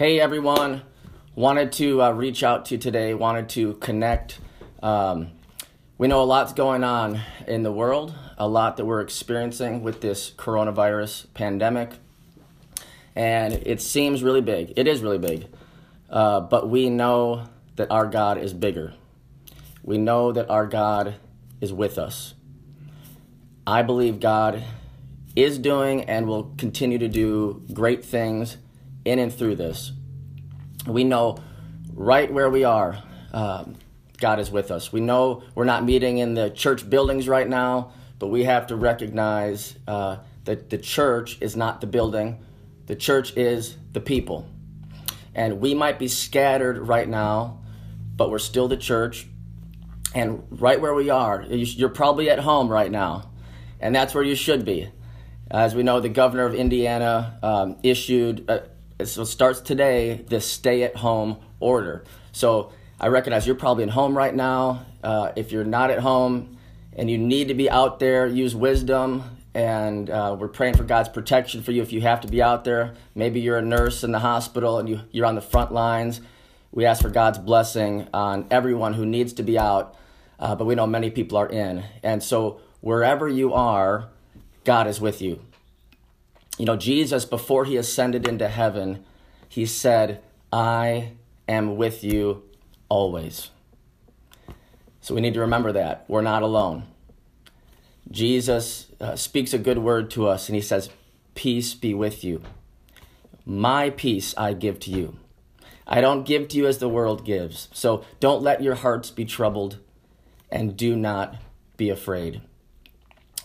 Hey everyone, wanted to uh, reach out to you today, wanted to connect. Um, we know a lot's going on in the world, a lot that we're experiencing with this coronavirus pandemic, and it seems really big. It is really big, uh, but we know that our God is bigger. We know that our God is with us. I believe God is doing and will continue to do great things in and through this. We know right where we are, um, God is with us. We know we're not meeting in the church buildings right now, but we have to recognize uh, that the church is not the building, the church is the people. And we might be scattered right now, but we're still the church. And right where we are, you're probably at home right now, and that's where you should be. As we know, the governor of Indiana um, issued a, so it starts today this stay at home order. So I recognize you're probably at home right now. Uh, if you're not at home and you need to be out there, use wisdom. And uh, we're praying for God's protection for you if you have to be out there. Maybe you're a nurse in the hospital and you, you're on the front lines. We ask for God's blessing on everyone who needs to be out, uh, but we know many people are in. And so wherever you are, God is with you. You know, Jesus, before he ascended into heaven, he said, I am with you always. So we need to remember that. We're not alone. Jesus uh, speaks a good word to us and he says, Peace be with you. My peace I give to you. I don't give to you as the world gives. So don't let your hearts be troubled and do not be afraid.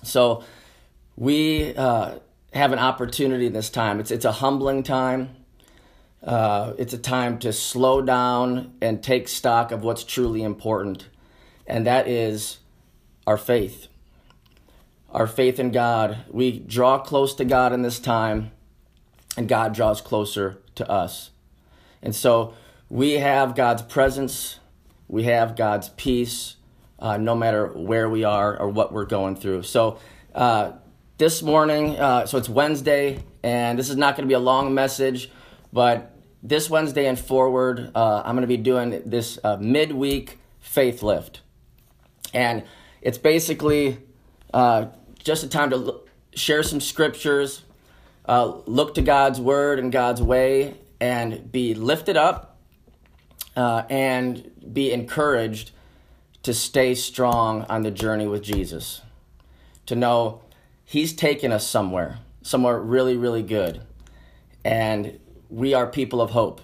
So we uh, have an opportunity this time. It's, it's a humbling time. Uh, it's a time to slow down and take stock of what's truly important, and that is our faith. Our faith in God. We draw close to God in this time, and God draws closer to us. And so we have God's presence, we have God's peace, uh, no matter where we are or what we're going through. So, uh, this morning, uh, so it's Wednesday, and this is not going to be a long message, but this Wednesday and forward, uh, I'm going to be doing this uh, midweek faith lift. And it's basically uh, just a time to share some scriptures, uh, look to God's word and God's way, and be lifted up uh, and be encouraged to stay strong on the journey with Jesus. To know He's taken us somewhere, somewhere really, really good. And we are people of hope.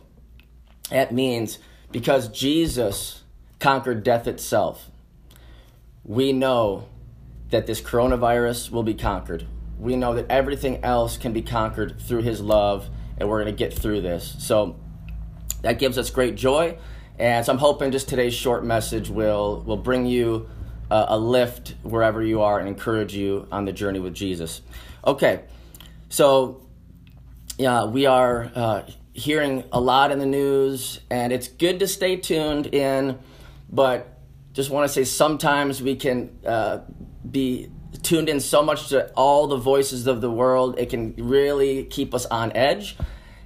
That means because Jesus conquered death itself, we know that this coronavirus will be conquered. We know that everything else can be conquered through his love, and we're going to get through this. So that gives us great joy. And so I'm hoping just today's short message will, will bring you a lift wherever you are and encourage you on the journey with Jesus. Okay, so yeah, we are uh, hearing a lot in the news, and it's good to stay tuned in, but just want to say sometimes we can uh, be tuned in so much to all the voices of the world, it can really keep us on edge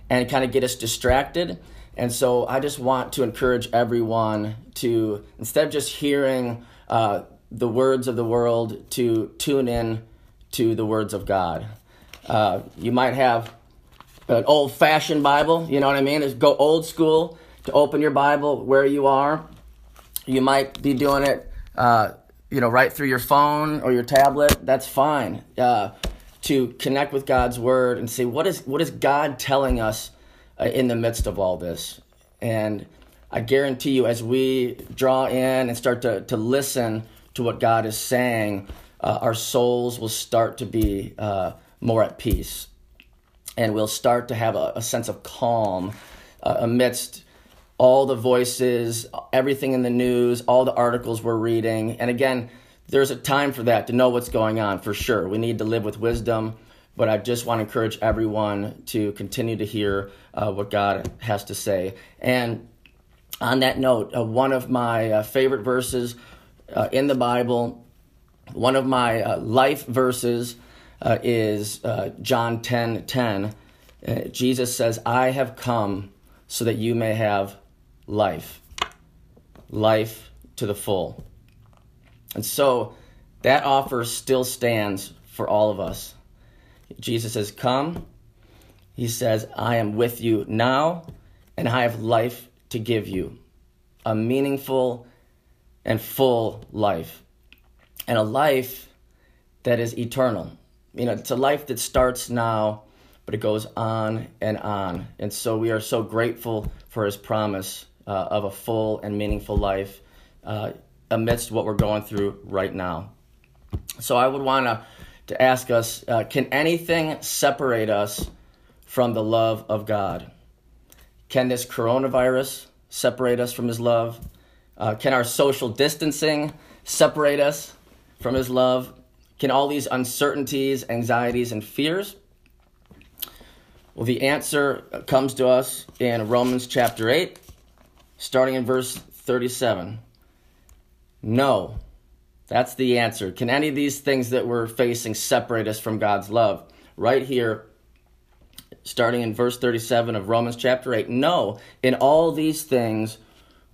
and kind of get us distracted. And so I just want to encourage everyone to, instead of just hearing uh, the words of the world to tune in to the words of God. Uh, you might have an old fashioned Bible, you know what I mean? Just go old school to open your Bible where you are. You might be doing it, uh, you know, right through your phone or your tablet. That's fine. Uh, to connect with God's word and see what is what is God telling us uh, in the midst of all this. And I guarantee you, as we draw in and start to, to listen to what God is saying, uh, our souls will start to be uh, more at peace. And we'll start to have a, a sense of calm uh, amidst all the voices, everything in the news, all the articles we're reading. And again, there's a time for that to know what's going on for sure. We need to live with wisdom, but I just want to encourage everyone to continue to hear uh, what God has to say. And on that note, uh, one of my uh, favorite verses uh, in the Bible. One of my uh, life verses uh, is uh, John 10 10. Uh, Jesus says, I have come so that you may have life. Life to the full. And so that offer still stands for all of us. Jesus says, Come. He says, I am with you now, and I have life to give you a meaningful and full life, and a life that is eternal. You know, it's a life that starts now, but it goes on and on. And so we are so grateful for his promise uh, of a full and meaningful life uh, amidst what we're going through right now. So I would want to to ask us, uh, can anything separate us from the love of God? Can this coronavirus separate us from his love? Uh, can our social distancing separate us from his love? Can all these uncertainties, anxieties, and fears? Well, the answer comes to us in Romans chapter 8, starting in verse 37. No. That's the answer. Can any of these things that we're facing separate us from God's love? Right here, starting in verse 37 of Romans chapter 8. No, in all these things,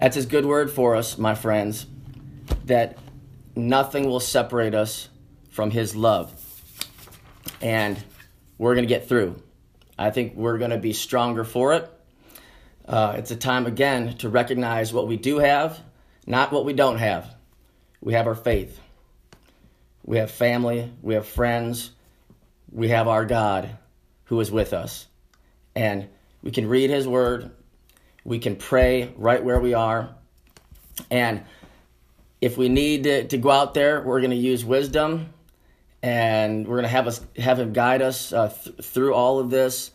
that's his good word for us, my friends, that nothing will separate us from his love. And we're going to get through. I think we're going to be stronger for it. Uh, it's a time again to recognize what we do have, not what we don't have. We have our faith, we have family, we have friends, we have our God who is with us. And we can read His Word, we can pray right where we are. And if we need to, to go out there, we're going to use wisdom and we're going to have have him guide us uh, th- through all of this.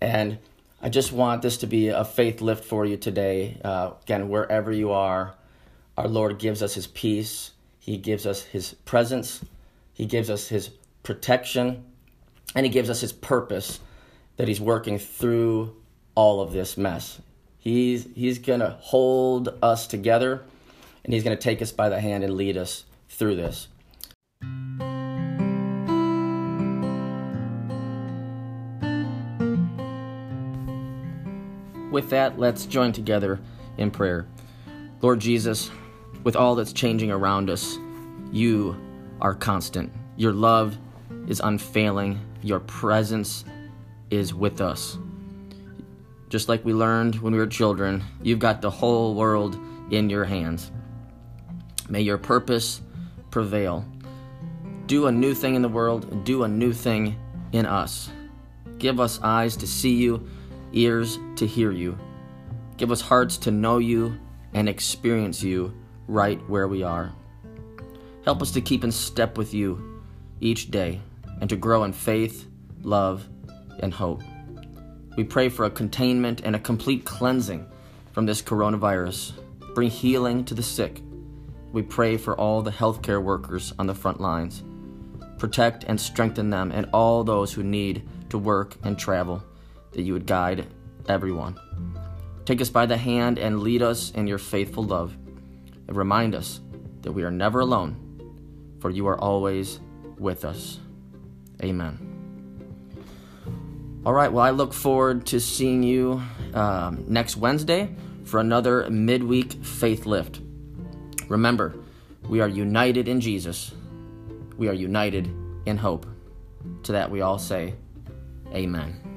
And i just want this to be a faith lift for you today. Uh, again wherever you are our lord gives us his peace. He gives us his presence. He gives us his protection. And he gives us his purpose that he's working through all of this mess he's he's going to hold us together and he's going to take us by the hand and lead us through this With that, let's join together in prayer. Lord Jesus, with all that's changing around us, you are constant. Your love is unfailing. Your presence is with us. Just like we learned when we were children, you've got the whole world in your hands. May your purpose prevail. Do a new thing in the world, do a new thing in us. Give us eyes to see you ears to hear you. Give us hearts to know you and experience you right where we are. Help us to keep in step with you each day and to grow in faith, love, and hope. We pray for a containment and a complete cleansing from this coronavirus. Bring healing to the sick. We pray for all the healthcare workers on the front lines. Protect and strengthen them and all those who need to work and travel that you would guide everyone. Take us by the hand and lead us in your faithful love. And remind us that we are never alone, for you are always with us. Amen. All right, well, I look forward to seeing you um, next Wednesday for another midweek faith lift. Remember, we are united in Jesus, we are united in hope. To that, we all say, Amen.